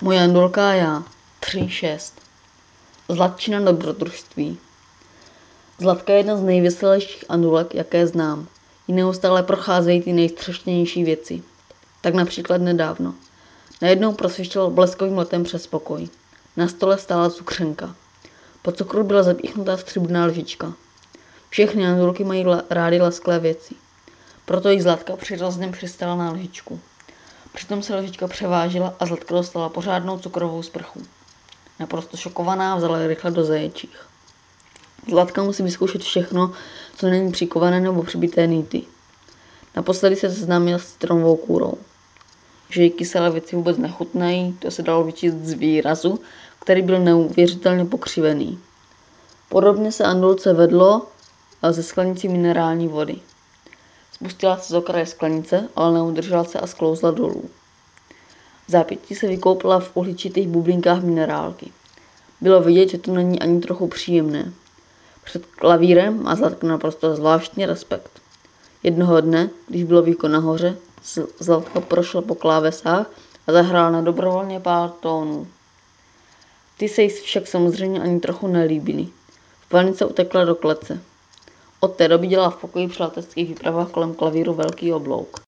Moje Andulka a já. 3-6. Zlatčina dobrodružství. Zlatka je jedna z nejveselějších andulek, jaké znám. Jí neustále procházejí ty nejstřešnější věci. Tak například nedávno. Najednou prosvištěl bleskovým letem přes pokoj. Na stole stála cukřenka. Po cukru byla zapíchnutá stříbrná lžička. Všechny andulky mají rády lesklé věci. Proto jí Zlatka přirozeně přistala na lžičku. Přitom se lžička převážila a Zlatka dostala pořádnou cukrovou sprchu. Naprosto šokovaná vzala rychle do zaječích. Zlatka musí vyzkoušet všechno, co není přikované nebo přibité nýty. Naposledy se seznámil s citronovou kůrou. Že jí kyselé věci vůbec nechutnají, to se dalo vyčíst z výrazu, který byl neuvěřitelně pokřivený. Podobně se Andulce vedlo ze sklenici minerální vody. Spustila se z okraje sklenice, ale neudržela se a sklouzla dolů. V zápětí se vykoupila v uhličitých bublinkách minerálky. Bylo vidět, že to není ani trochu příjemné. Před klavírem má Zlatka naprosto zvláštní respekt. Jednoho dne, když bylo výkon nahoře, Zlatka prošla po klávesách a zahrála na dobrovolně pár tónů. Ty se jí však samozřejmě ani trochu nelíbily. V panice utekla do klece. Od té doby dělá v pokoji při leteckých výpravách kolem klavíru velký oblouk.